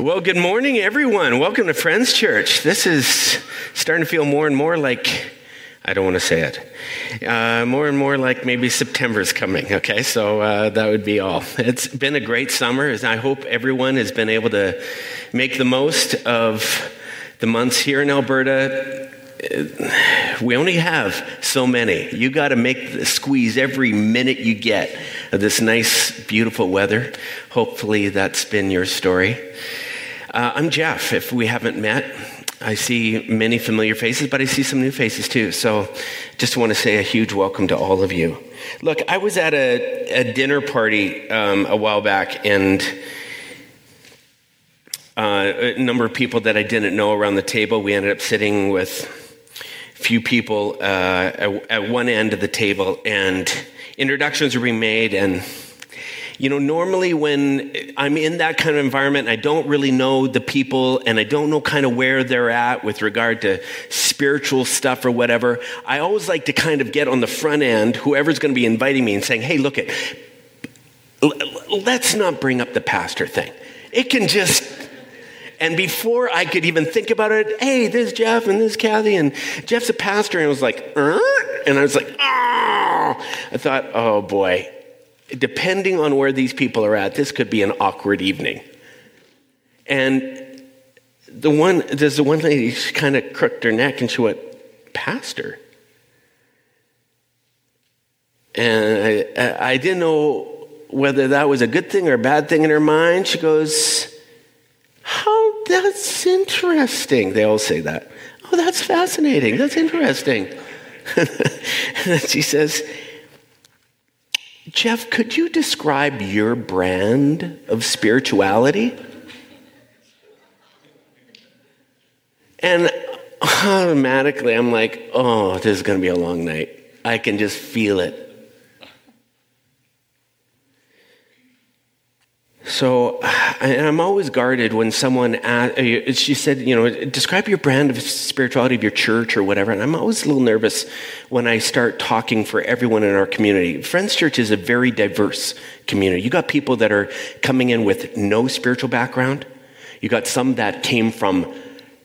Well, good morning, everyone. Welcome to Friends Church. This is starting to feel more and more like, I don't want to say it, uh, more and more like maybe September's coming, okay? So uh, that would be all. It's been a great summer, and I hope everyone has been able to make the most of the months here in Alberta we only have so many. You got to make squeeze every minute you get of this nice, beautiful weather. Hopefully, that's been your story. Uh, I'm Jeff. If we haven't met, I see many familiar faces, but I see some new faces too. So, just want to say a huge welcome to all of you. Look, I was at a, a dinner party um, a while back, and uh, a number of people that I didn't know around the table. We ended up sitting with a few people uh, at, at one end of the table, and introductions were being made. And, you know, normally when I'm in that kind of environment, I don't really know the people and I don't know kind of where they're at with regard to spiritual stuff or whatever. I always like to kind of get on the front end, whoever's going to be inviting me, and saying, hey, look, it, let's not bring up the pastor thing. It can just and before I could even think about it, hey, this Jeff and this Kathy, and Jeff's a pastor. And I was like, uh? and I was like, oh. I thought, oh boy, depending on where these people are at, this could be an awkward evening. And the one, there's the one lady, she kind of crooked her neck and she went, Pastor. And I, I didn't know whether that was a good thing or a bad thing in her mind. She goes, How that's interesting. They all say that. Oh, that's fascinating. That's interesting. and she says, Jeff, could you describe your brand of spirituality? And automatically, I'm like, oh, this is going to be a long night. I can just feel it. So, and I'm always guarded when someone, uh, she said, you know, describe your brand of spirituality of your church or whatever. And I'm always a little nervous when I start talking for everyone in our community. Friends Church is a very diverse community. You got people that are coming in with no spiritual background. You got some that came from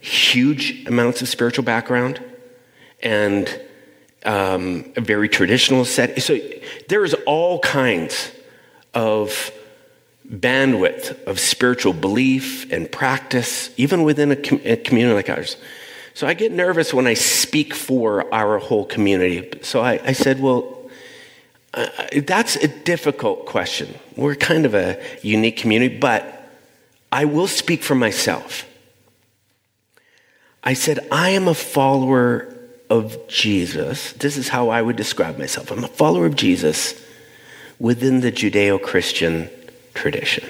huge amounts of spiritual background and um, a very traditional set. So there's all kinds of bandwidth of spiritual belief and practice, even within a, com- a, community like ours. So I get nervous when I speak for our whole community. So I, I said, well, uh, that's a difficult question. We're kind of a unique community, but I will speak for myself. I said, I am a follower of Jesus. This is how I would describe myself. I'm a follower of Jesus within the Judeo Christian tradition.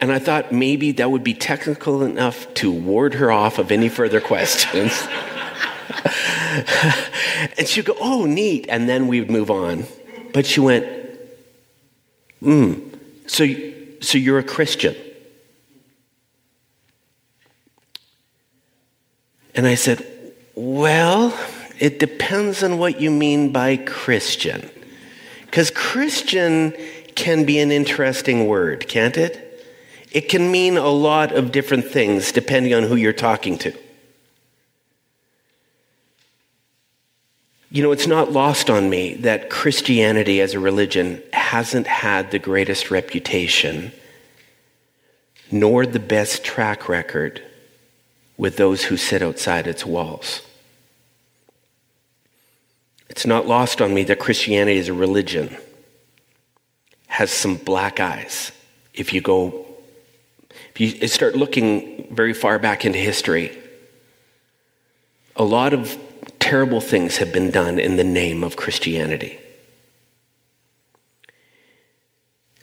And I thought maybe that would be technical enough to ward her off of any further questions. and she'd go, Oh, neat. And then we would move on. But she went, Hmm, so, so you're a Christian? And I said, Well, it depends on what you mean by Christian. Because Christian can be an interesting word, can't it? It can mean a lot of different things depending on who you're talking to. You know, it's not lost on me that Christianity as a religion hasn't had the greatest reputation nor the best track record with those who sit outside its walls. It's not lost on me that Christianity as a religion has some black eyes. If you go, if you start looking very far back into history, a lot of terrible things have been done in the name of Christianity.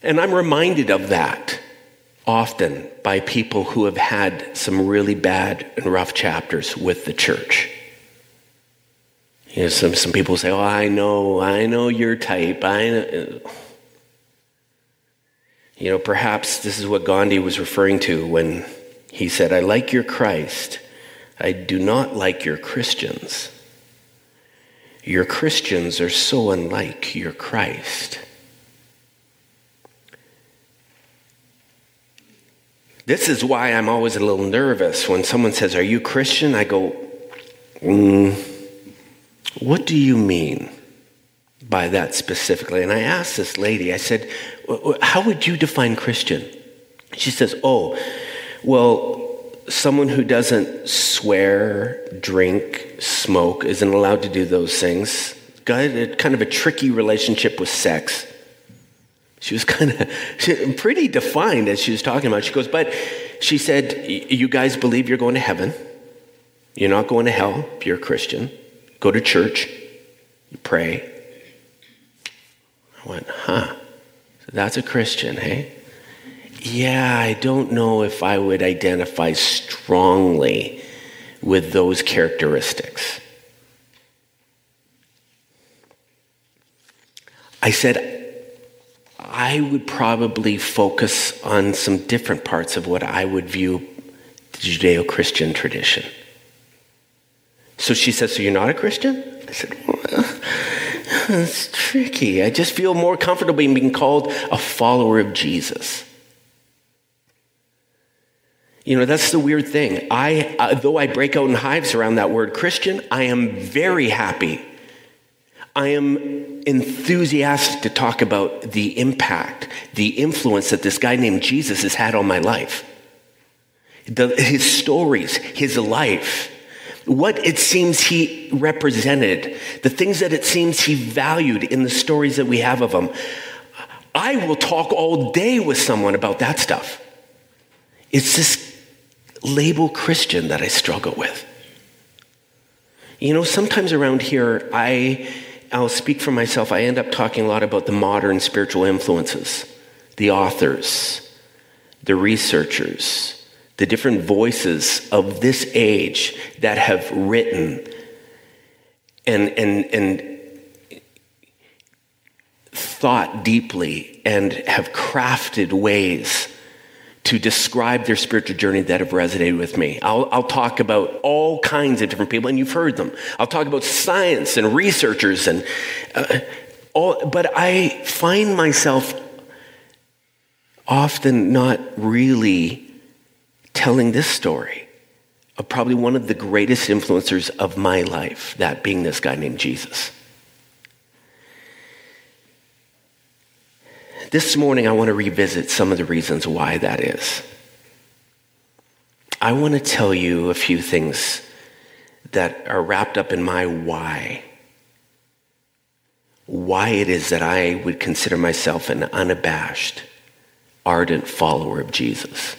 And I'm reminded of that often by people who have had some really bad and rough chapters with the church. You know, some, some people say, Oh, I know, I know your type. I know. You know, perhaps this is what Gandhi was referring to when he said, I like your Christ. I do not like your Christians. Your Christians are so unlike your Christ. This is why I'm always a little nervous when someone says, Are you Christian? I go, mm, What do you mean by that specifically? And I asked this lady, I said, How would you define Christian? She says, Oh, well, someone who doesn't swear, drink, smoke, isn't allowed to do those things, got a, kind of a tricky relationship with sex. She was kind of pretty defined as she was talking about. She goes, but she said, You guys believe you're going to heaven. You're not going to hell if you're a Christian. Go to church, you pray. I went, Huh, so that's a Christian, hey? Yeah, I don't know if I would identify strongly with those characteristics. I said, I would probably focus on some different parts of what I would view the Judeo Christian tradition. So she says, So you're not a Christian? I said, Well, it's tricky. I just feel more comfortable being called a follower of Jesus. You know, that's the weird thing. I, uh, though I break out in hives around that word Christian, I am very happy. I am enthusiastic to talk about the impact, the influence that this guy named Jesus has had on my life. The, his stories, his life, what it seems he represented, the things that it seems he valued in the stories that we have of him. I will talk all day with someone about that stuff. It's this label Christian that I struggle with. You know, sometimes around here, I, I'll speak for myself, I end up talking a lot about the modern spiritual influences, the authors, the researchers, the different voices of this age that have written and, and, and thought deeply and have crafted ways to describe their spiritual journey that have resonated with me. I'll, I'll, talk about all kinds of different people, and you've heard them. I'll talk about science and researchers, and uh, all, but I find myself often not really telling this story of probably one of the greatest influencers of my life, that being this guy named Jesus. This morning, I want to revisit some of the reasons why that is. I want to tell you a few things that are wrapped up in my why. Why it is that I would consider myself an unabashed, ardent follower of Jesus.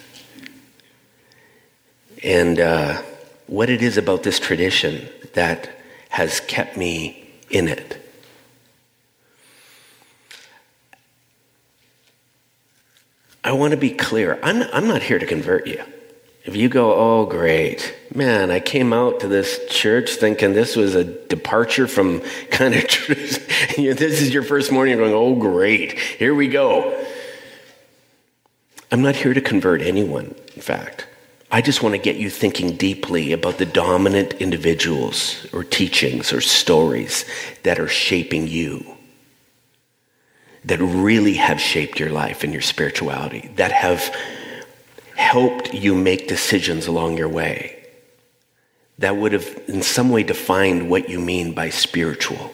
And uh, what it is about this tradition that has kept me in it. I want to be clear. I'm, I'm not here to convert you. If you go, oh, great, man, I came out to this church thinking this was a departure from kind of, this is your first morning, you're going, oh, great, here we go. I'm not here to convert anyone, in fact. I just want to get you thinking deeply about the dominant individuals or teachings or stories that are shaping you that really have shaped your life and your spirituality, that have helped you make decisions along your way, that would have in some way defined what you mean by spiritual,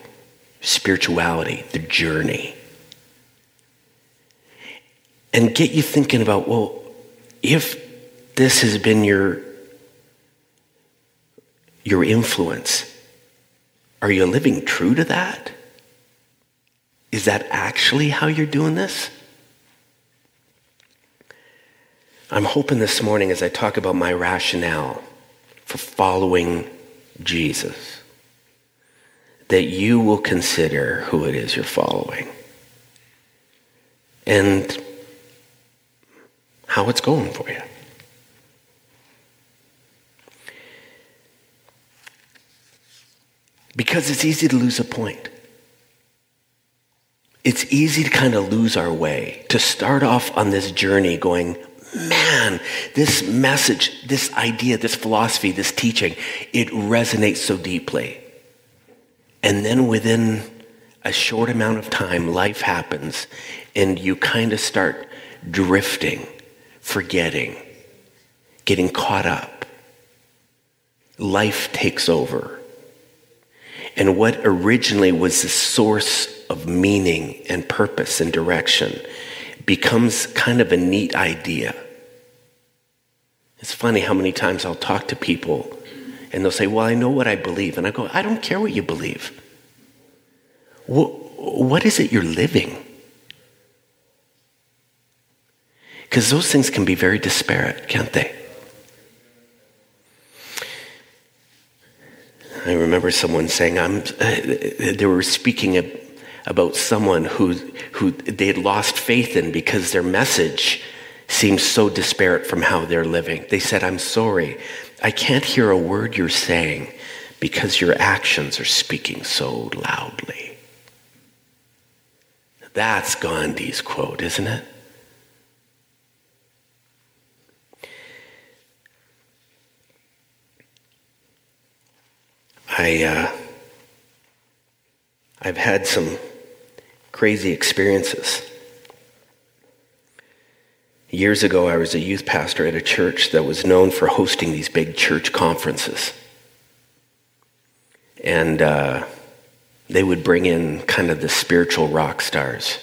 spirituality, the journey. And get you thinking about, well, if this has been your, your influence, are you living true to that? Is that actually how you're doing this? I'm hoping this morning as I talk about my rationale for following Jesus that you will consider who it is you're following and how it's going for you. Because it's easy to lose a point it's easy to kind of lose our way, to start off on this journey going, man, this message, this idea, this philosophy, this teaching, it resonates so deeply. And then within a short amount of time, life happens and you kind of start drifting, forgetting, getting caught up. Life takes over. And what originally was the source of meaning and purpose and direction becomes kind of a neat idea. It's funny how many times I'll talk to people and they'll say, Well, I know what I believe. And I go, I don't care what you believe. What, is it you're living? Because those things can be very disparate, can't they? I remember someone saying, I'm, uh, they were speaking about someone who, who they had lost faith in because their message seems so disparate from how they're living. They said, I'm sorry, I can't hear a word you're saying because your actions are speaking so loudly. That's Gandhi's quote, isn't it? I, uh, I've had some crazy experiences. Years ago, I was a youth pastor at a church that was known for hosting these big church conferences. And uh, they would bring in kind of the spiritual rock stars,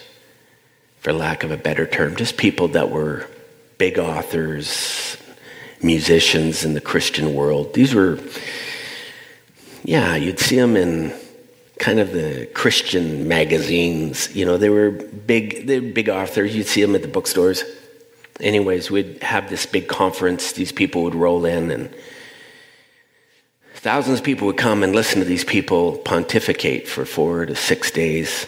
for lack of a better term, just people that were big authors, musicians in the Christian world. These were, yeah, you'd see them in kind of the Christian magazines. You know, they were big, they were big authors. You'd see them at the bookstores anyways, we'd have this big conference. These people would roll in, and thousands of people would come and listen to these people pontificate for four to six days.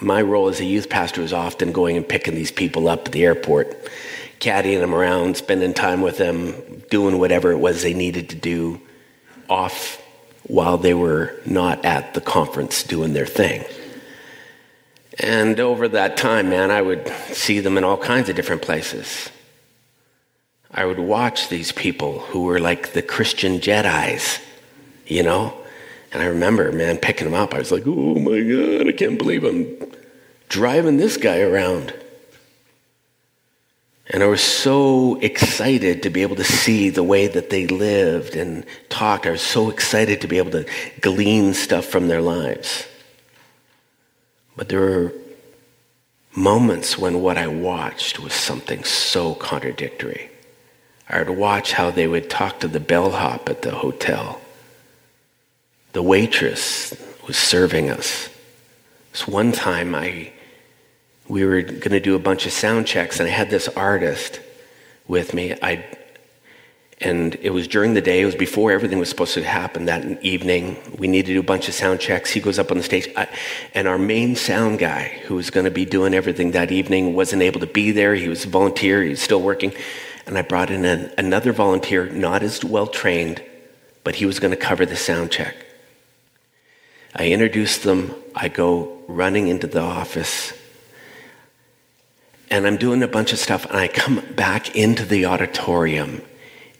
My role as a youth pastor was often going and picking these people up at the airport, caddying them around, spending time with them, doing whatever it was they needed to do off while they were not at the conference doing their thing. And over that time, man, I would see them in all kinds of different places. I would watch these people who were like the Christian Jedi's, you know? And I remember, man, picking them up. I was like, oh my God, I can't believe I'm driving this guy around. And I was so excited to be able to see the way that they lived and talked. I was so excited to be able to glean stuff from their lives. But there were moments when what I watched was something so contradictory. I would watch how they would talk to the bellhop at the hotel. The waitress was serving us. So one time I we were going to do a bunch of sound checks and I had this artist with me. I and it was during the day, it was before everything was supposed to happen that evening. We needed to do a bunch of sound checks. He goes up on the stage, I, and our main sound guy, who was going to be doing everything that evening, wasn't able to be there. He was a volunteer, he was still working. And I brought in an, another volunteer, not as well trained, but he was going to cover the sound check. I introduced them. I go running into the office and I'm doing a bunch of stuff, and I come back into the auditorium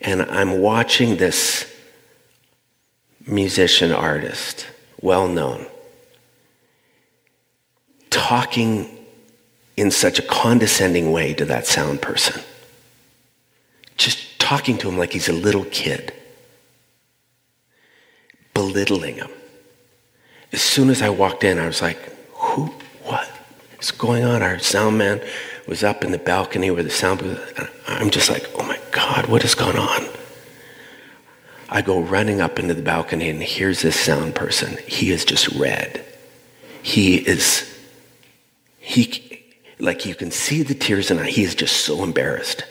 and I'm watching this musician artist, well known, talking in such a condescending way to that sound person. Just talking to him like he's a little kid, belittling him. As soon as I walked in, I was like, who, what is going on? Our sound man was up in the balcony where the sound booth, I'm just like, oh my God, what has gone on? I go running up into the balcony and here's this sound person. He is just red. He is, he, like you can see the tears in his He is just so embarrassed.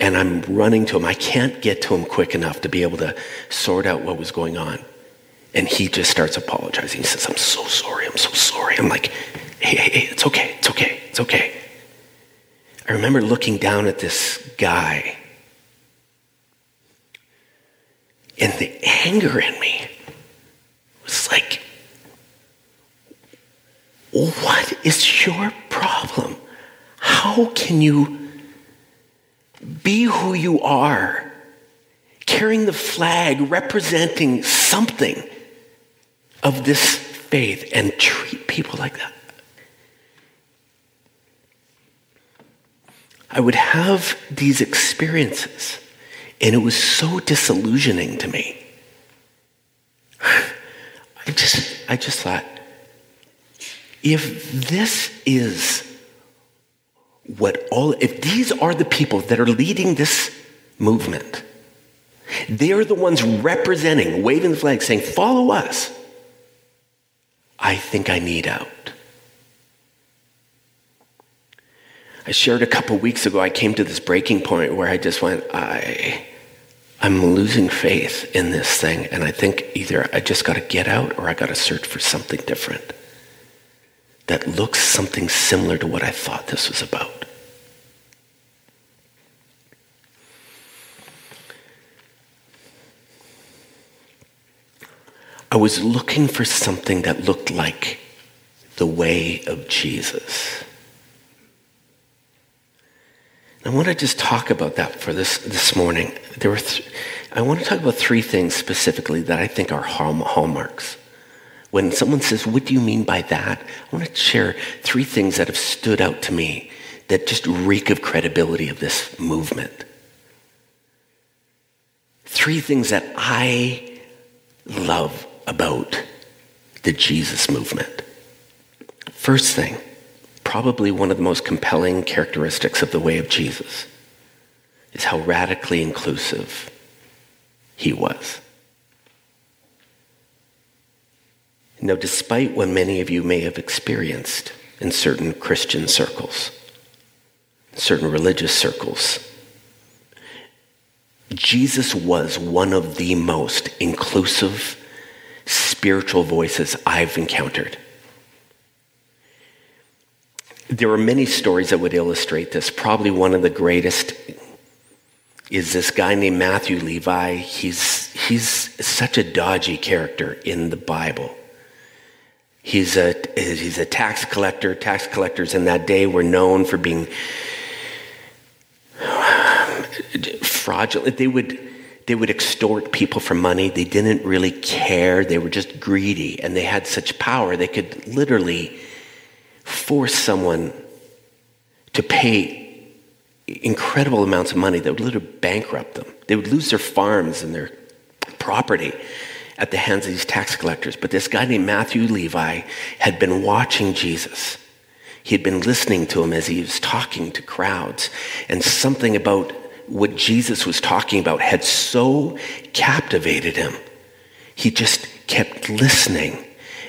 And I'm running to him. I can't get to him quick enough to be able to sort out what was going on. And he just starts apologizing. He says, I'm so sorry. I'm so sorry. I'm like, hey, hey, hey, it's okay. It's okay. It's okay. I remember looking down at this guy and the anger in me was like, what is your problem? How can you be who you are, carrying the flag, representing something of this faith, and treat people like that? I would have these experiences And it was so disillusioning to me. I just, I just thought, if this is what all, if these are the people that are leading this movement, they are the ones representing, waving the flag, saying, follow us. I think I need out. I shared a couple weeks ago, I came to this breaking point where I just went, I, I'm losing faith in this thing. And I think either I just got to get out or I got to search for something different that looks something similar to what I thought this was about. I was looking for something that looked like the way of Jesus. I want to just talk about that for this this morning. There were th- I want to talk about three things specifically that I think are hallmarks. When someone says, What do you mean by that? I want to share three things that have stood out to me that just reek of credibility of this movement. Three things that I love about the Jesus movement. First thing, probably one of the most compelling characteristics of the way of Jesus is how radically inclusive he was. Now, despite what many of you may have experienced in certain Christian circles, certain religious circles, Jesus was one of the most inclusive spiritual voices I've encountered. There are many stories that would illustrate this. Probably one of the greatest is this guy named Matthew Levi. He's, he's such a dodgy character in the Bible. He's a, he's a tax collector. Tax collectors in that day were known for being fraudulent. They would, they would extort people for money. They didn't really care. They were just greedy. And they had such power, they could literally force someone to pay incredible amounts of money that would literally bankrupt them. They would lose their farms and their property at the hands of these tax collectors. But this guy named Matthew Levi had been watching Jesus. He had been listening to him as he was talking to crowds. And something about what Jesus was talking about had so captivated him. He just kept listening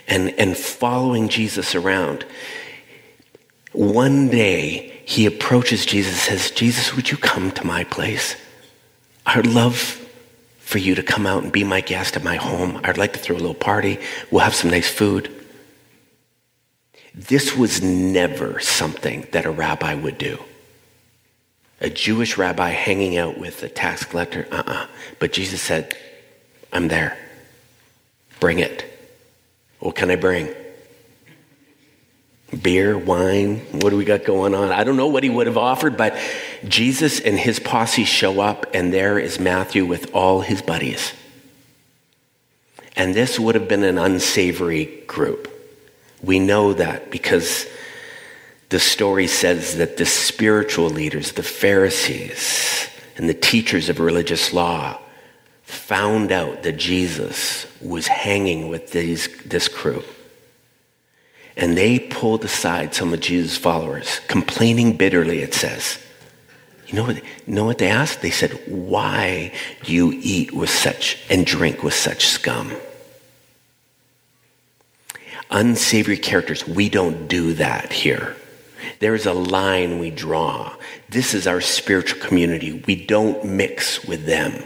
and, and following Jesus around. One day, he approaches Jesus and says, Jesus, would you come to my place? I would love for you to come out and be my guest at my home. I'd like to throw a little party. We'll have some nice food. This was never something that a rabbi would do. A Jewish rabbi hanging out with a tax collector, uh uh-uh. uh But Jesus said, I'm there. Bring it. What can I bring? Beer, wine, what do we got going on? I don't know what he would have offered, but Jesus and his posse show up, and there is Matthew with all his buddies. And this would have been an unsavory group. We know that because the story says that the spiritual leaders, the Pharisees, and the teachers of religious law found out that Jesus was hanging with these, this crew. And they pulled aside some of Jesus' followers, complaining bitterly, it says. You know what, you know what they asked? They said, Why do you eat with such and drink with such scum? Unsavory characters, we don't do that here. There is a line we draw. This is our spiritual community. We don't mix with them.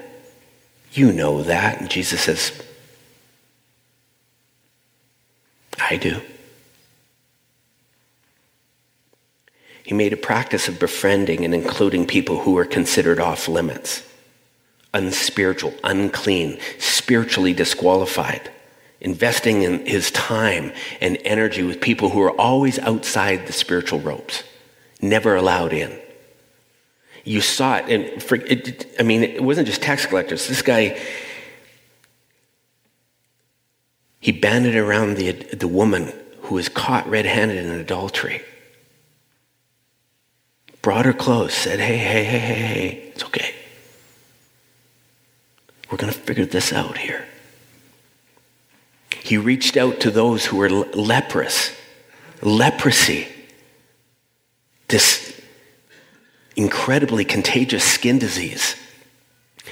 You know that. And Jesus says, I do. He made a practice of befriending and including people who were considered off limits, unspiritual, unclean, spiritually disqualified, investing in his time and energy with people who were always outside the spiritual ropes, never allowed in. You saw it, and for, it, I mean, it wasn't just tax collectors. This guy, he banded around the, the woman who was caught red handed in adultery brought her close, said, hey, hey, hey, hey, hey, it's okay. We're going to figure this out here. He reached out to those who were leprous, leprosy, this incredibly contagious skin disease.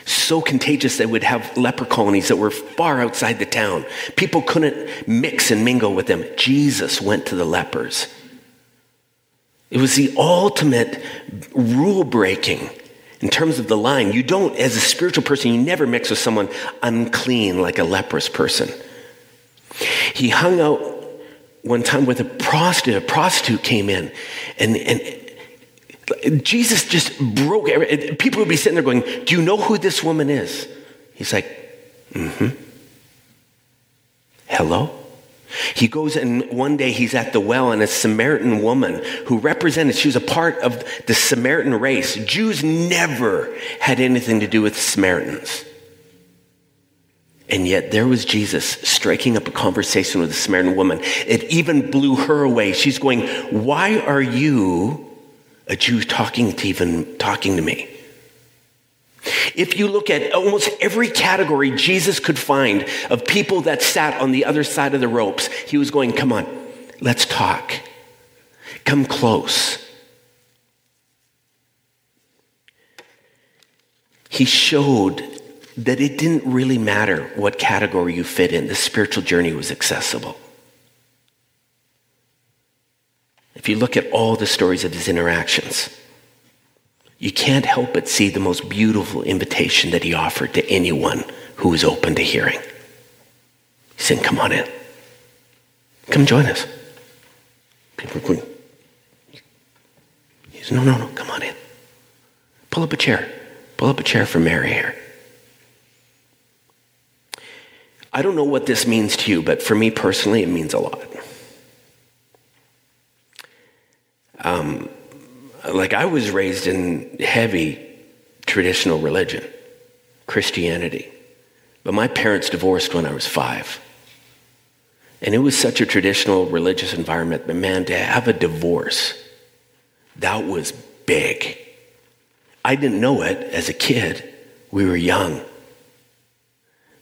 So contagious that would have leper colonies that were far outside the town. People couldn't mix and mingle with them. Jesus went to the lepers. It was the ultimate rule breaking in terms of the line. You don't, as a spiritual person, you never mix with someone unclean like a leprous person. He hung out one time with a prostitute. A prostitute came in, and, and Jesus just broke. People would be sitting there going, Do you know who this woman is? He's like, Mm hmm. Hello? He goes and one day he's at the well, and a Samaritan woman who represented, she was a part of the Samaritan race. Jews never had anything to do with Samaritans. And yet there was Jesus striking up a conversation with a Samaritan woman. It even blew her away. She's going, Why are you, a Jew, talking to even talking to me? If you look at almost every category Jesus could find of people that sat on the other side of the ropes, he was going, Come on, let's talk. Come close. He showed that it didn't really matter what category you fit in, the spiritual journey was accessible. If you look at all the stories of his interactions, you can't help but see the most beautiful invitation that he offered to anyone who was open to hearing. He said, Come on in. Come join us. People are going, He said, No, no, no, come on in. Pull up a chair. Pull up a chair for Mary here. I don't know what this means to you, but for me personally, it means a lot. Um, like I was raised in heavy traditional religion, Christianity. But my parents divorced when I was five. And it was such a traditional religious environment. But man, to have a divorce, that was big. I didn't know it as a kid. We were young.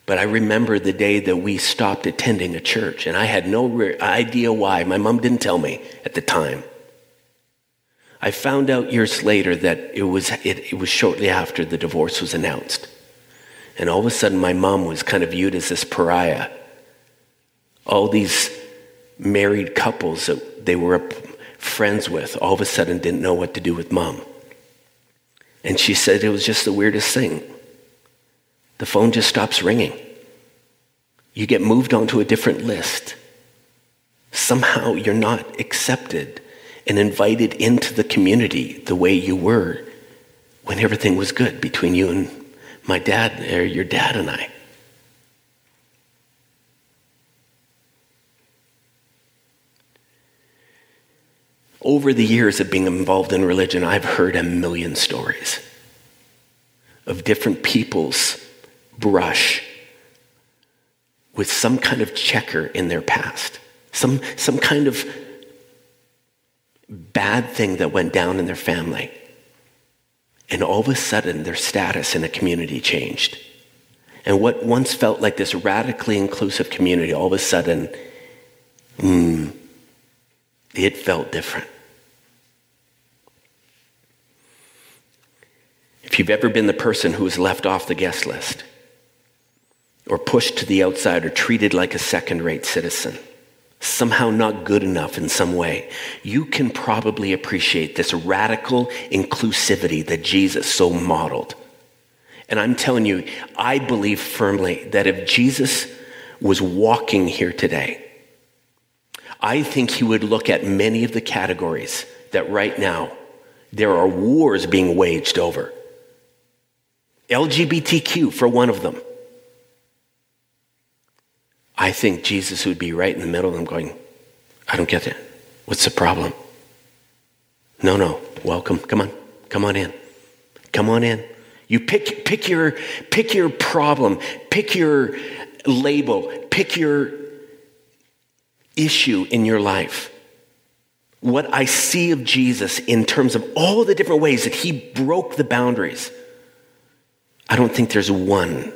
But I remember the day that we stopped attending a church, and I had no re- idea why. My mom didn't tell me at the time. I found out years later that it was, it, it was shortly after the divorce was announced. And all of a sudden, my mom was kind of viewed as this pariah. All these married couples that they were friends with all of a sudden didn't know what to do with mom. And she said it was just the weirdest thing. The phone just stops ringing. You get moved onto a different list. Somehow you're not accepted and invited into the community the way you were when everything was good between you and my dad, or your dad and I. Over the years of being involved in religion, I've heard a million stories of different people's brush with some kind of checker in their past, some, some kind of bad thing that went down in their family. And all of a sudden, their status in the community changed. And what once felt like this radically inclusive community, all of a sudden, mm, it felt different. If you've ever been the person who was left off the guest list, or pushed to the outside, or treated like a second rate citizen, somehow not good enough in some way, you can probably appreciate this radical inclusivity that Jesus so modeled. And I'm telling you, I believe firmly that if Jesus was walking here today, I think he would look at many of the categories that right now there are wars being waged over. LGBTQ for one of them. I think Jesus would be right in the middle of them going, I don't get it. What's the problem? No, no, welcome. Come on. Come on in. Come on in. You pick, pick, your, pick your problem, pick your label, pick your issue in your life. What I see of Jesus in terms of all the different ways that he broke the boundaries, I don't think there's one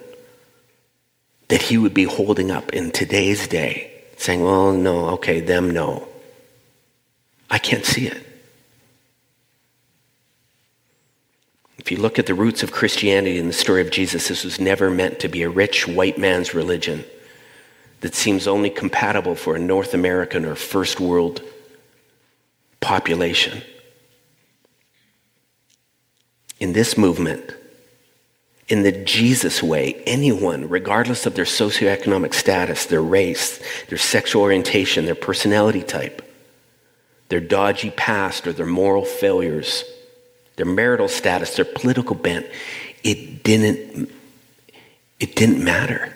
that he would be holding up in today's day, saying, well, no, okay, them, no. I can't see it. If you look at the roots of Christianity and the story of Jesus, this was never meant to be a rich white man's religion that seems only compatible for a North American or first world population. In this movement, in the Jesus way, anyone, regardless of their socioeconomic status, their race, their sexual orientation, their personality type, their dodgy past or their moral failures, their marital status, their political bent, it didn't, it didn't matter.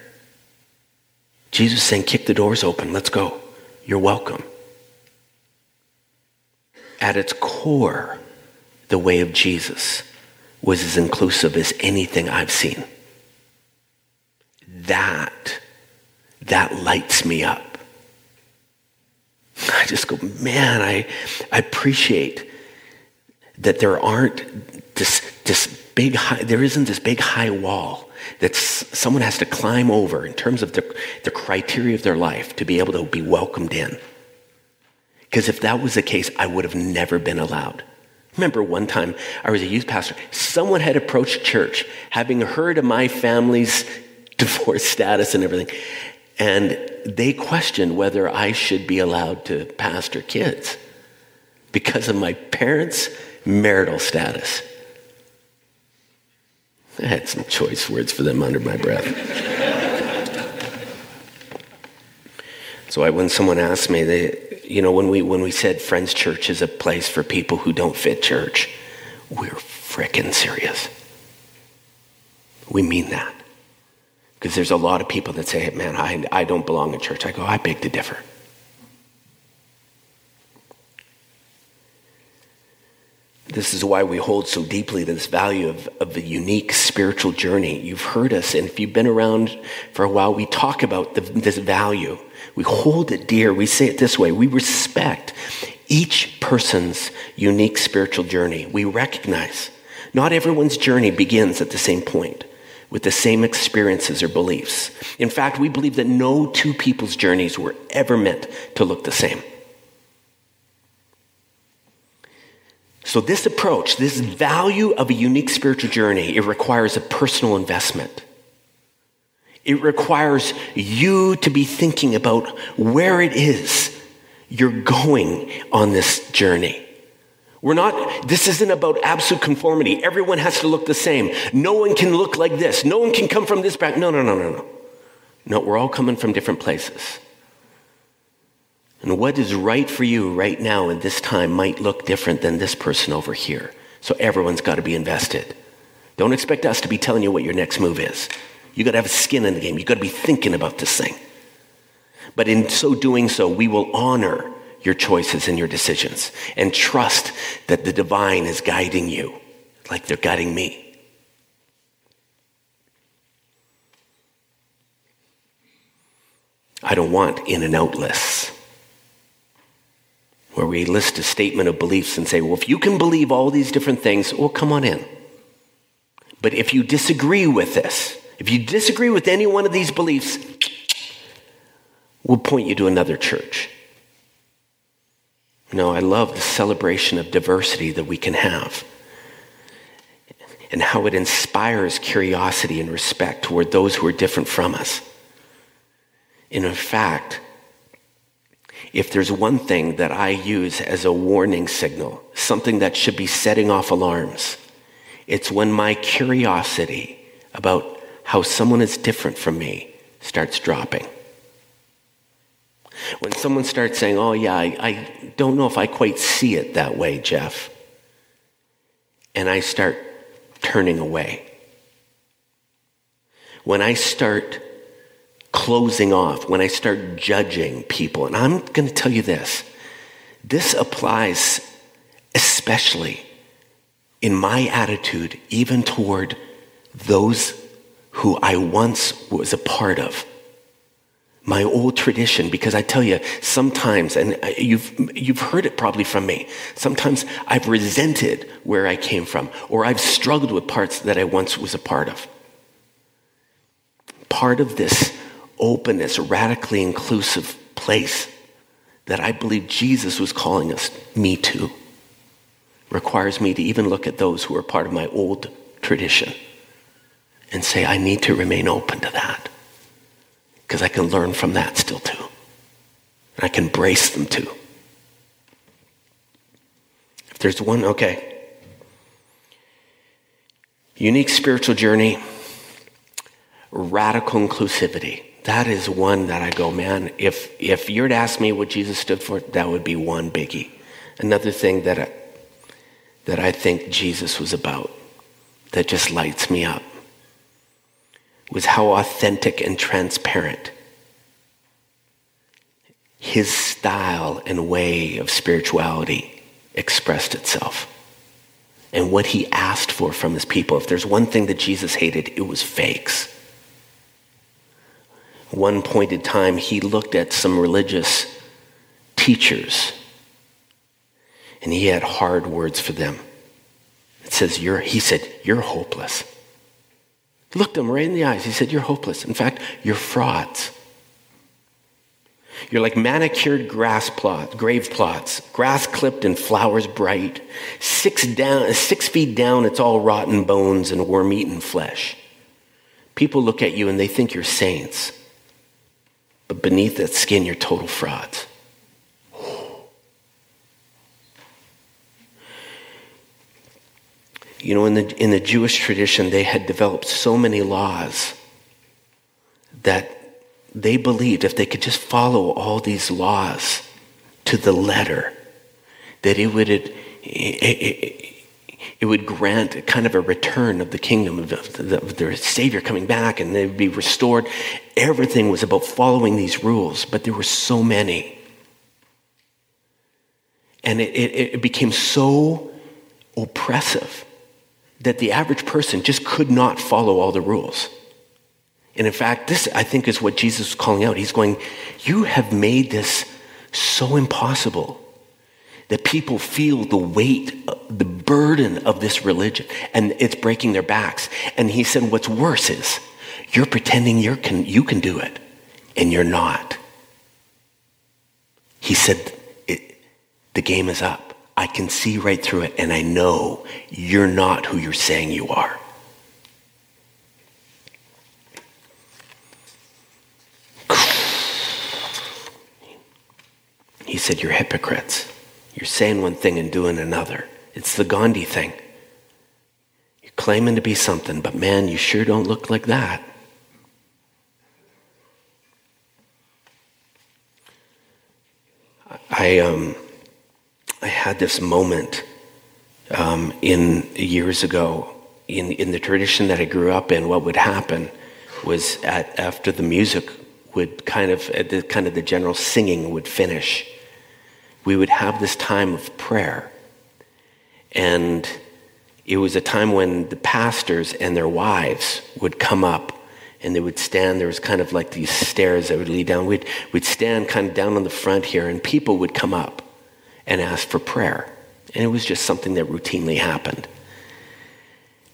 Jesus saying, kick the doors open, let's go. You're welcome. At its core, the way of Jesus was as inclusive as anything I've seen. That, that lights me up. I just go, man, I, I appreciate that there aren't this, this big high, there isn't this big high wall that someone has to climb over in terms of the, the criteria of their life to be able to be welcomed in. Because if that was the case, I would have never been allowed. Remember one time I was a youth pastor. Someone had approached church having heard of my family's divorce status and everything. And they questioned whether I should be allowed to pastor kids because of my parents' marital status. I had some choice words for them under my breath. so I, when someone asked me, they, you know, when we, when we said Friends Church is a place for people who don't fit church, we're fricking serious. We mean that. Because there's a lot of people that say, man, I, I don't belong in church. I go, I beg to differ. This is why we hold so deeply this value of, of the unique spiritual journey. You've heard us, and if you've been around for a while, we talk about the, this value. We hold it dear. We say it this way we respect each person's unique spiritual journey. We recognize not everyone's journey begins at the same point with the same experiences or beliefs. In fact, we believe that no two people's journeys were ever meant to look the same. So, this approach, this value of a unique spiritual journey, it requires a personal investment. It requires you to be thinking about where it is you're going on this journey. We're not, this isn't about absolute conformity. Everyone has to look the same. No one can look like this. No one can come from this back. No, no, no, no, no. No, we're all coming from different places. And what is right for you right now in this time might look different than this person over here. So everyone's got to be invested. Don't expect us to be telling you what your next move is. You got to have a skin in the game. You got to be thinking about this thing. But in so doing so, we will honor your choices and your decisions and trust that the divine is guiding you like they're guiding me. I don't want in and out lists where we list a statement of beliefs and say, well, if you can believe all these different things, well, come on in. But if you disagree with this, if you disagree with any one of these beliefs, we'll point you to another church. No, I love the celebration of diversity that we can have and how it inspires curiosity and respect toward those who are different from us. And in fact, if there's one thing that I use as a warning signal, something that should be setting off alarms, it's when my curiosity about how someone is different from me starts dropping. When someone starts saying, Oh, yeah, I, I don't know if I quite see it that way, Jeff, and I start turning away. When I start closing off, when I start judging people. And I'm going to tell you this this applies especially in my attitude, even toward those who I once was a part of. My old tradition, because I tell you, sometimes, and you've, you've heard it probably from me, sometimes I've resented where I came from, or I've struggled with parts that I once was a part of. Part of this openness, a radically inclusive place that I believe Jesus was calling us, me to, requires me to even look at those who are part of my old tradition and say, I need to remain open to that because I can learn from that still too. And I can brace them too. If there's one, okay. Unique spiritual journey, radical inclusivity. That is one that I go, man, if, if you were to ask me what Jesus stood for, that would be one biggie. Another thing that I, that I think Jesus was about that just lights me up was how authentic and transparent his style and way of spirituality expressed itself and what he asked for from his people. If there's one thing that Jesus hated, it was fakes. One pointed time, he looked at some religious teachers and he had hard words for them. It says, you're, he said, you're hopeless. He looked them right in the eyes. He said, You're hopeless. In fact, you're frauds. You're like manicured grass plots, grave plots, grass clipped and flowers bright. Six, down, six feet down, it's all rotten bones and worm eaten flesh. People look at you and they think you're saints. But beneath that skin, you're total frauds. You know, in the, in the Jewish tradition, they had developed so many laws that they believed if they could just follow all these laws to the letter, that it would, it, it would grant kind of a return of the kingdom of, the, of their Savior coming back and they'd be restored. Everything was about following these rules, but there were so many. And it, it, it became so oppressive that the average person just could not follow all the rules. And in fact, this, I think, is what Jesus is calling out. He's going, You have made this so impossible that people feel the weight, the burden of this religion, and it's breaking their backs. And he said, What's worse is you're pretending you can, you can do it, and you're not. He said, The game is up. I can see right through it, and I know you're not who you're saying you are. He said, You're hypocrites. You're saying one thing and doing another. It's the Gandhi thing. You're claiming to be something, but man, you sure don't look like that. I, um, I had this moment um, in years ago in in the tradition that I grew up in. What would happen was at after the music would kind of the kind of the general singing would finish, we would have this time of prayer, and it was a time when the pastors and their wives would come up and they would stand. There was kind of like these stairs that would lead down. We'd, we'd stand kind of down on the front here, and people would come up and ask for prayer. And it was just something that routinely happened.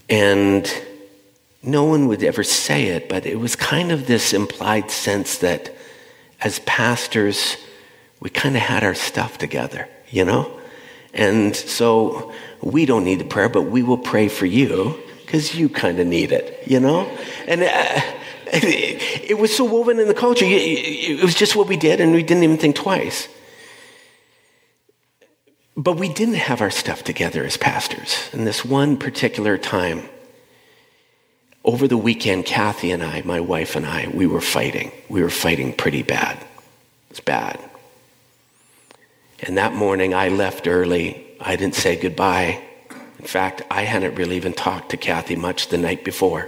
And no one would ever say it, but it was kind of this implied sense that as pastors, we kind of had our stuff together, you know? And so we don't need the prayer, but we will pray for you because you kind of need it, you know? And uh, it, it was so woven in the culture. It was just what we did, and we didn't even think twice. But we didn't have our stuff together as pastors. And this one particular time, over the weekend, Kathy and I, my wife and I, we were fighting. We were fighting pretty bad. It was bad. And that morning, I left early. I didn't say goodbye. In fact, I hadn't really even talked to Kathy much the night before.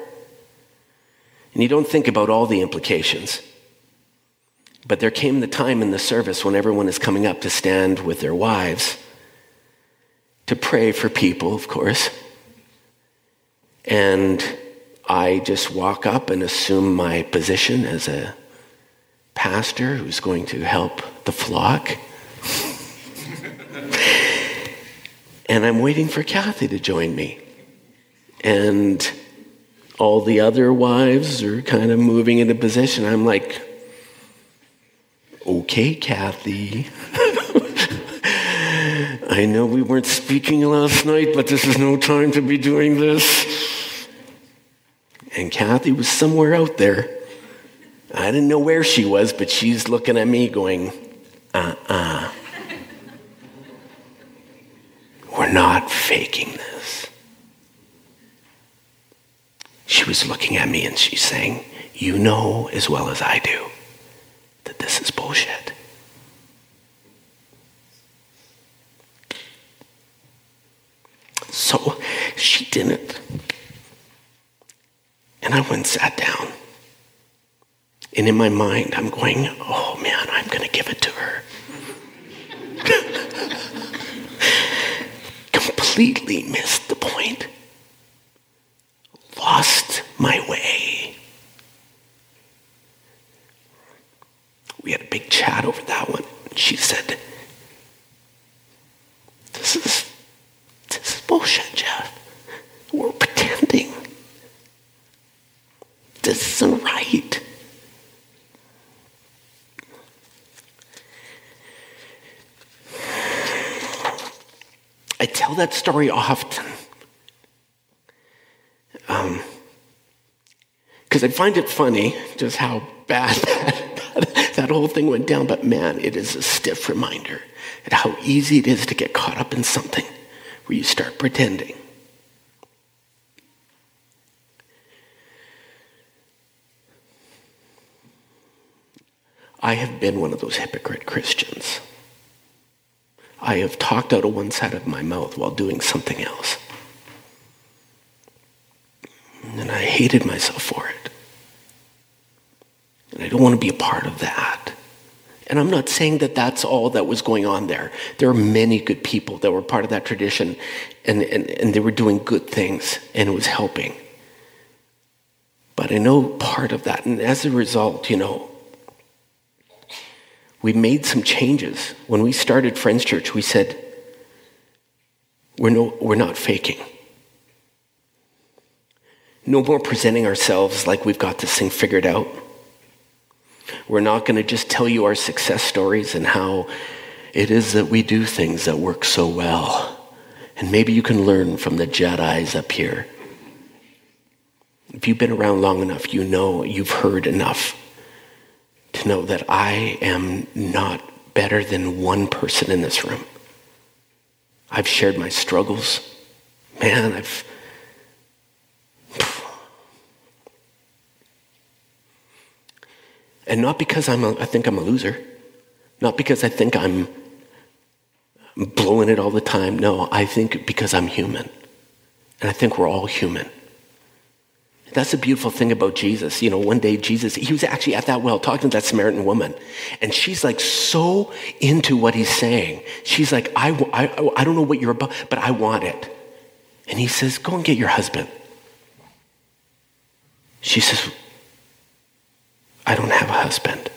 And you don't think about all the implications. But there came the time in the service when everyone is coming up to stand with their wives to pray for people, of course. And I just walk up and assume my position as a pastor who's going to help the flock. And I'm waiting for Kathy to join me. And all the other wives are kind of moving into position. I'm like, okay, Kathy. I know we weren't speaking last night, but this is no time to be doing this. And Kathy was somewhere out there. I didn't know where she was, but she's looking at me going, uh uh-uh. uh. We're not faking this. She was looking at me and she's saying, You know as well as I do that this is bullshit. So she didn't. And I went and sat down. And in my mind, I'm going, oh man, I'm going to give it to her. Completely missed the point. Lost my way. We had a big chat over that one. She said, This is, this is bullshit, Jeff. We're pretending. This isn't right. I tell that story often. Because um, I find it funny just how bad that, that whole thing went down. But man, it is a stiff reminder at how easy it is to get caught up in something where you start pretending. I have been one of those hypocrite Christians. I have talked out of one side of my mouth while doing something else. And I hated myself for it. And I don't want to be a part of that. And I'm not saying that that's all that was going on there. There are many good people that were part of that tradition, and, and, and they were doing good things, and it was helping. But I know part of that, and as a result, you know, we made some changes. When we started Friends Church, we said, we're, no, we're not faking. No more presenting ourselves like we've got this thing figured out. We're not going to just tell you our success stories and how it is that we do things that work so well. And maybe you can learn from the Jedi's up here. If you've been around long enough, you know, you've heard enough to know that I am not better than one person in this room. I've shared my struggles. Man, I've. And not because I'm a, I think I'm a loser, not because I think I'm blowing it all the time. No, I think because I'm human. And I think we're all human. That's the beautiful thing about Jesus. You know, one day Jesus, he was actually at that well talking to that Samaritan woman. And she's like so into what he's saying. She's like, I, I, I don't know what you're about, but I want it. And he says, Go and get your husband. She says, I don't have a husband.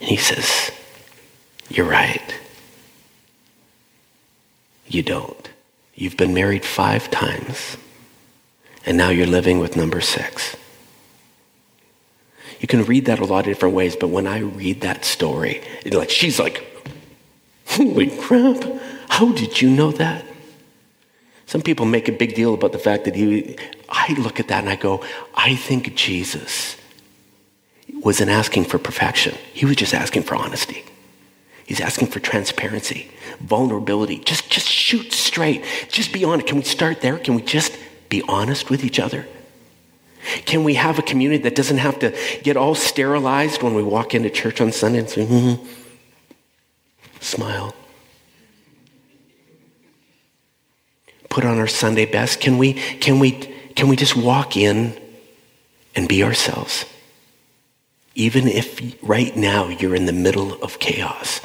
And he says, You're right. You don't. You've been married five times and now you're living with number six. You can read that a lot of different ways, but when I read that story, like she's like, holy crap, how did you know that? Some people make a big deal about the fact that he, I look at that and I go, I think Jesus wasn't asking for perfection. He was just asking for honesty. He's asking for transparency, vulnerability. Just, just shoot straight. Just be honest. Can we start there? Can we just be honest with each other? Can we have a community that doesn't have to get all sterilized when we walk into church on Sunday and say, mm-hmm, smile? Put on our Sunday best. Can we, can, we, can we just walk in and be ourselves? Even if right now you're in the middle of chaos,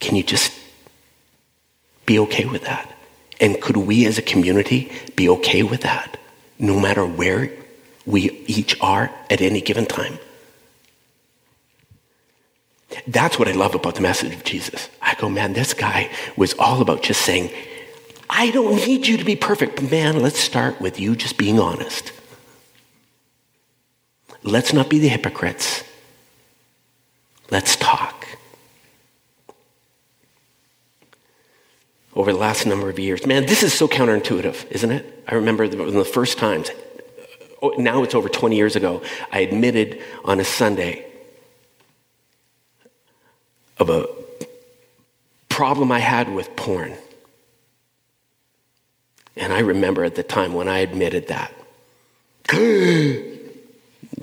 can you just be okay with that? And could we as a community be okay with that, no matter where we each are at any given time? That's what I love about the message of Jesus. I go, man, this guy was all about just saying, I don't need you to be perfect. But man, let's start with you just being honest. Let's not be the hypocrites. Let's talk. Over the last number of years, man, this is so counterintuitive, isn't it? I remember the, the first times, oh, now it's over 20 years ago, I admitted on a Sunday of a problem I had with porn. And I remember at the time when I admitted that.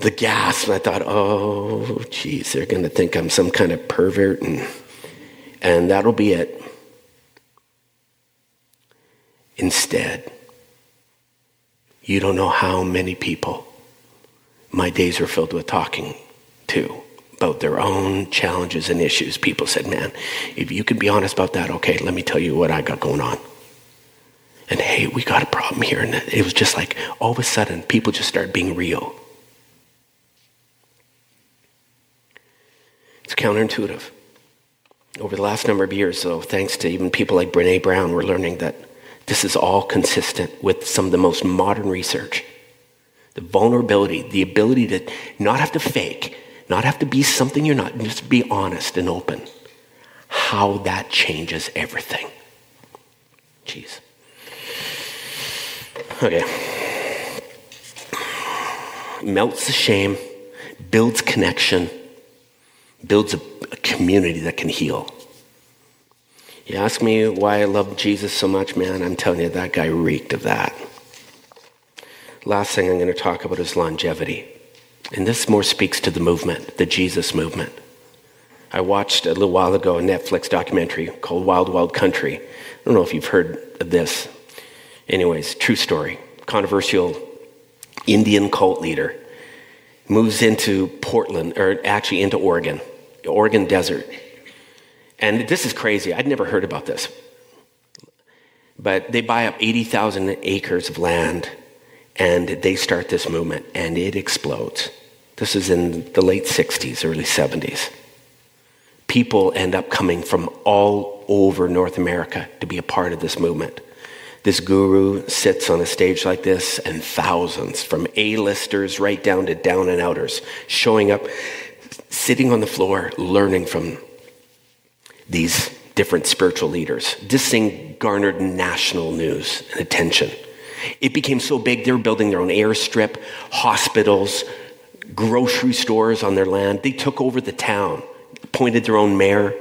the gasp. I thought, oh, geez, they're going to think I'm some kind of pervert, and, and that'll be it. Instead, you don't know how many people my days are filled with talking to about their own challenges and issues. People said, man, if you can be honest about that, okay, let me tell you what I got going on. And hey, we got a problem here. And it was just like all of a sudden, people just started being real. It's counterintuitive. Over the last number of years, though, thanks to even people like Brene Brown, we're learning that this is all consistent with some of the most modern research. The vulnerability, the ability to not have to fake, not have to be something you're not, just be honest and open. How that changes everything. Jeez. Okay. Melts the shame, builds connection, builds a, a community that can heal. You ask me why I love Jesus so much, man, I'm telling you, that guy reeked of that. Last thing I'm going to talk about is longevity. And this more speaks to the movement, the Jesus movement. I watched a little while ago a Netflix documentary called Wild Wild Country. I don't know if you've heard of this. Anyways, true story. Controversial Indian cult leader moves into Portland, or actually into Oregon, Oregon desert. And this is crazy. I'd never heard about this. But they buy up 80,000 acres of land and they start this movement and it explodes. This is in the late 60s, early 70s. People end up coming from all over North America to be a part of this movement. This guru sits on a stage like this, and thousands, from A-listers right down to down and outers, showing up, sitting on the floor, learning from these different spiritual leaders. This thing garnered national news and attention. It became so big, they were building their own airstrip, hospitals, grocery stores on their land. They took over the town, appointed their own mayor.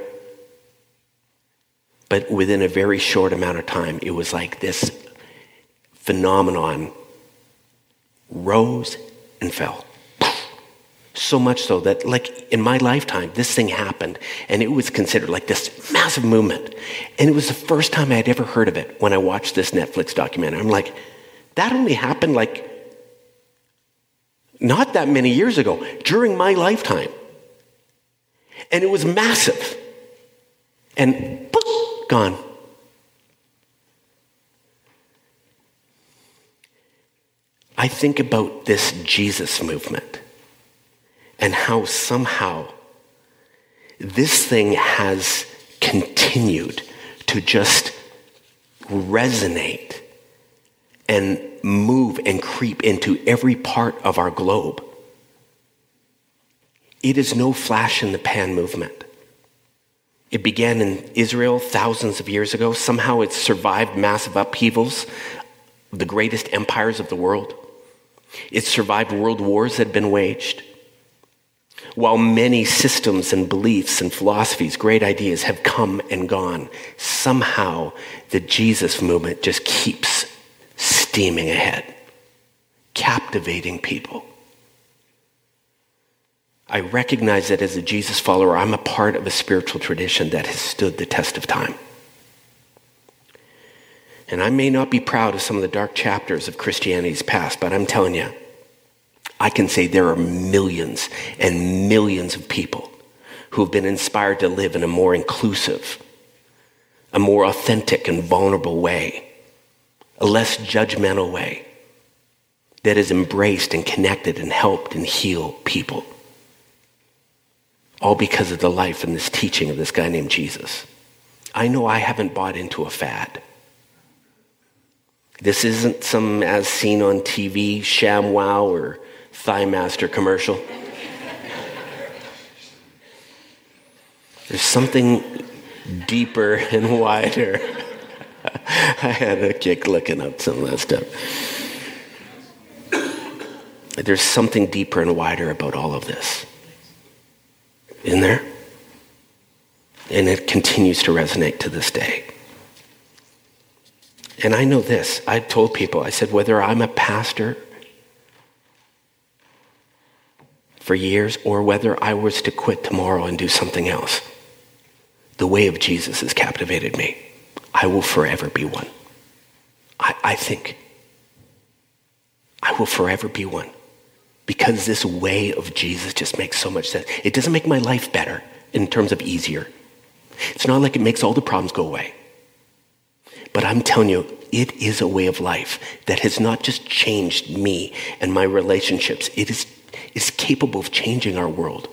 But within a very short amount of time, it was like this phenomenon rose and fell. So much so that, like, in my lifetime, this thing happened, and it was considered like this massive movement. And it was the first time I had ever heard of it when I watched this Netflix documentary. I'm like, that only happened like not that many years ago, during my lifetime. And it was massive. And gone. I think about this Jesus movement and how somehow this thing has continued to just resonate and move and creep into every part of our globe. It is no flash in the pan movement. It began in Israel thousands of years ago. Somehow it survived massive upheavals, the greatest empires of the world. It survived world wars that had been waged. While many systems and beliefs and philosophies, great ideas have come and gone, somehow the Jesus movement just keeps steaming ahead, captivating people. I recognize that as a Jesus follower, I'm a part of a spiritual tradition that has stood the test of time. And I may not be proud of some of the dark chapters of Christianity's past, but I'm telling you, I can say there are millions and millions of people who have been inspired to live in a more inclusive, a more authentic and vulnerable way, a less judgmental way that has embraced and connected and helped and healed people all because of the life and this teaching of this guy named Jesus. I know I haven't bought into a fad. This isn't some as seen on TV ShamWow or ThighMaster commercial. There's something deeper and wider. I had a kick looking up some of that stuff. There's something deeper and wider about all of this. In there? And it continues to resonate to this day. And I know this. I've told people, I said, whether I'm a pastor for years or whether I was to quit tomorrow and do something else, the way of Jesus has captivated me. I will forever be one. I, I think I will forever be one because this way of Jesus just makes so much sense. It doesn't make my life better in terms of easier. It's not like it makes all the problems go away. But I'm telling you, it is a way of life that has not just changed me and my relationships, it is, is capable of changing our world.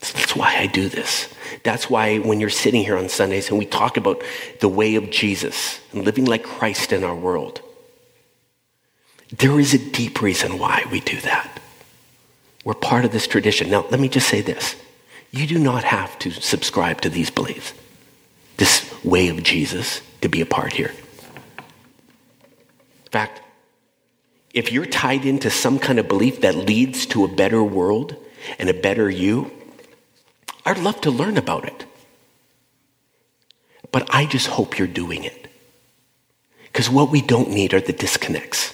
That's why I do this. That's why when you're sitting here on Sundays and we talk about the way of Jesus and living like Christ in our world, there is a deep reason why we do that. We're part of this tradition. Now, let me just say this. You do not have to subscribe to these beliefs, this way of Jesus, to be a part here. In fact, if you're tied into some kind of belief that leads to a better world and a better you, I'd love to learn about it. But I just hope you're doing it. Because what we don't need are the disconnects.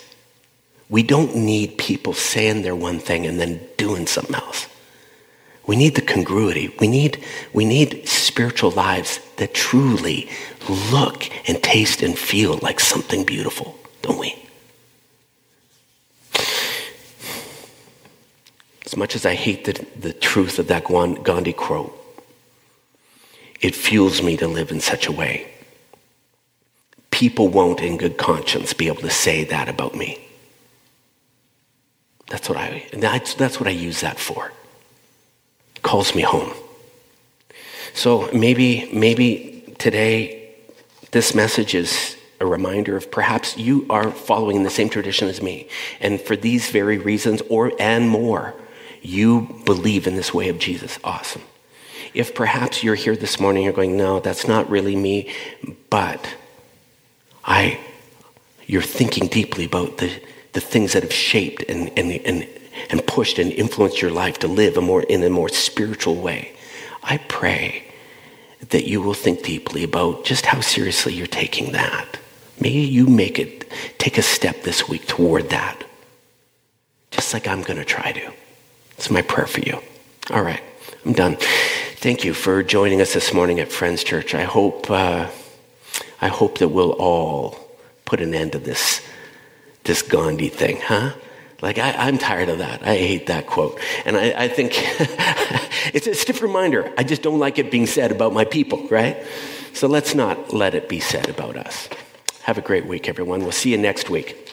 We don't need people saying they're one thing and then doing something else. We need the congruity. We need, we need spiritual lives that truly look and taste and feel like something beautiful, don't we? As much as I hate the, the truth of that Gandhi quote, it fuels me to live in such a way. People won't, in good conscience, be able to say that about me. That's what I, that's, that's what I use that for. It calls me home. So maybe, maybe today this message is a reminder of perhaps you are following the same tradition as me. And for these very reasons or and more, you believe in this way of Jesus. Awesome. If perhaps you're here this morning, you're going, no, that's not really me, but I, you're thinking deeply about the, the things that have shaped and, and, and, and pushed and influenced your life to live a more, in a more spiritual way. I pray that you will think deeply about just how seriously you're taking that. May you make it, take a step this week toward that, just like I'm going to try to. It's my prayer for you. All right, I'm done. Thank you for joining us this morning at Friends Church. I hope, uh, I hope that we'll all put an end to this, this Gandhi thing, huh? Like, I, am tired of that. I hate that quote. And I, I think it's a stiff reminder. I just don't like it being said about my people, right? So let's not let it be said about us. Have a great week, everyone. We'll see you next week.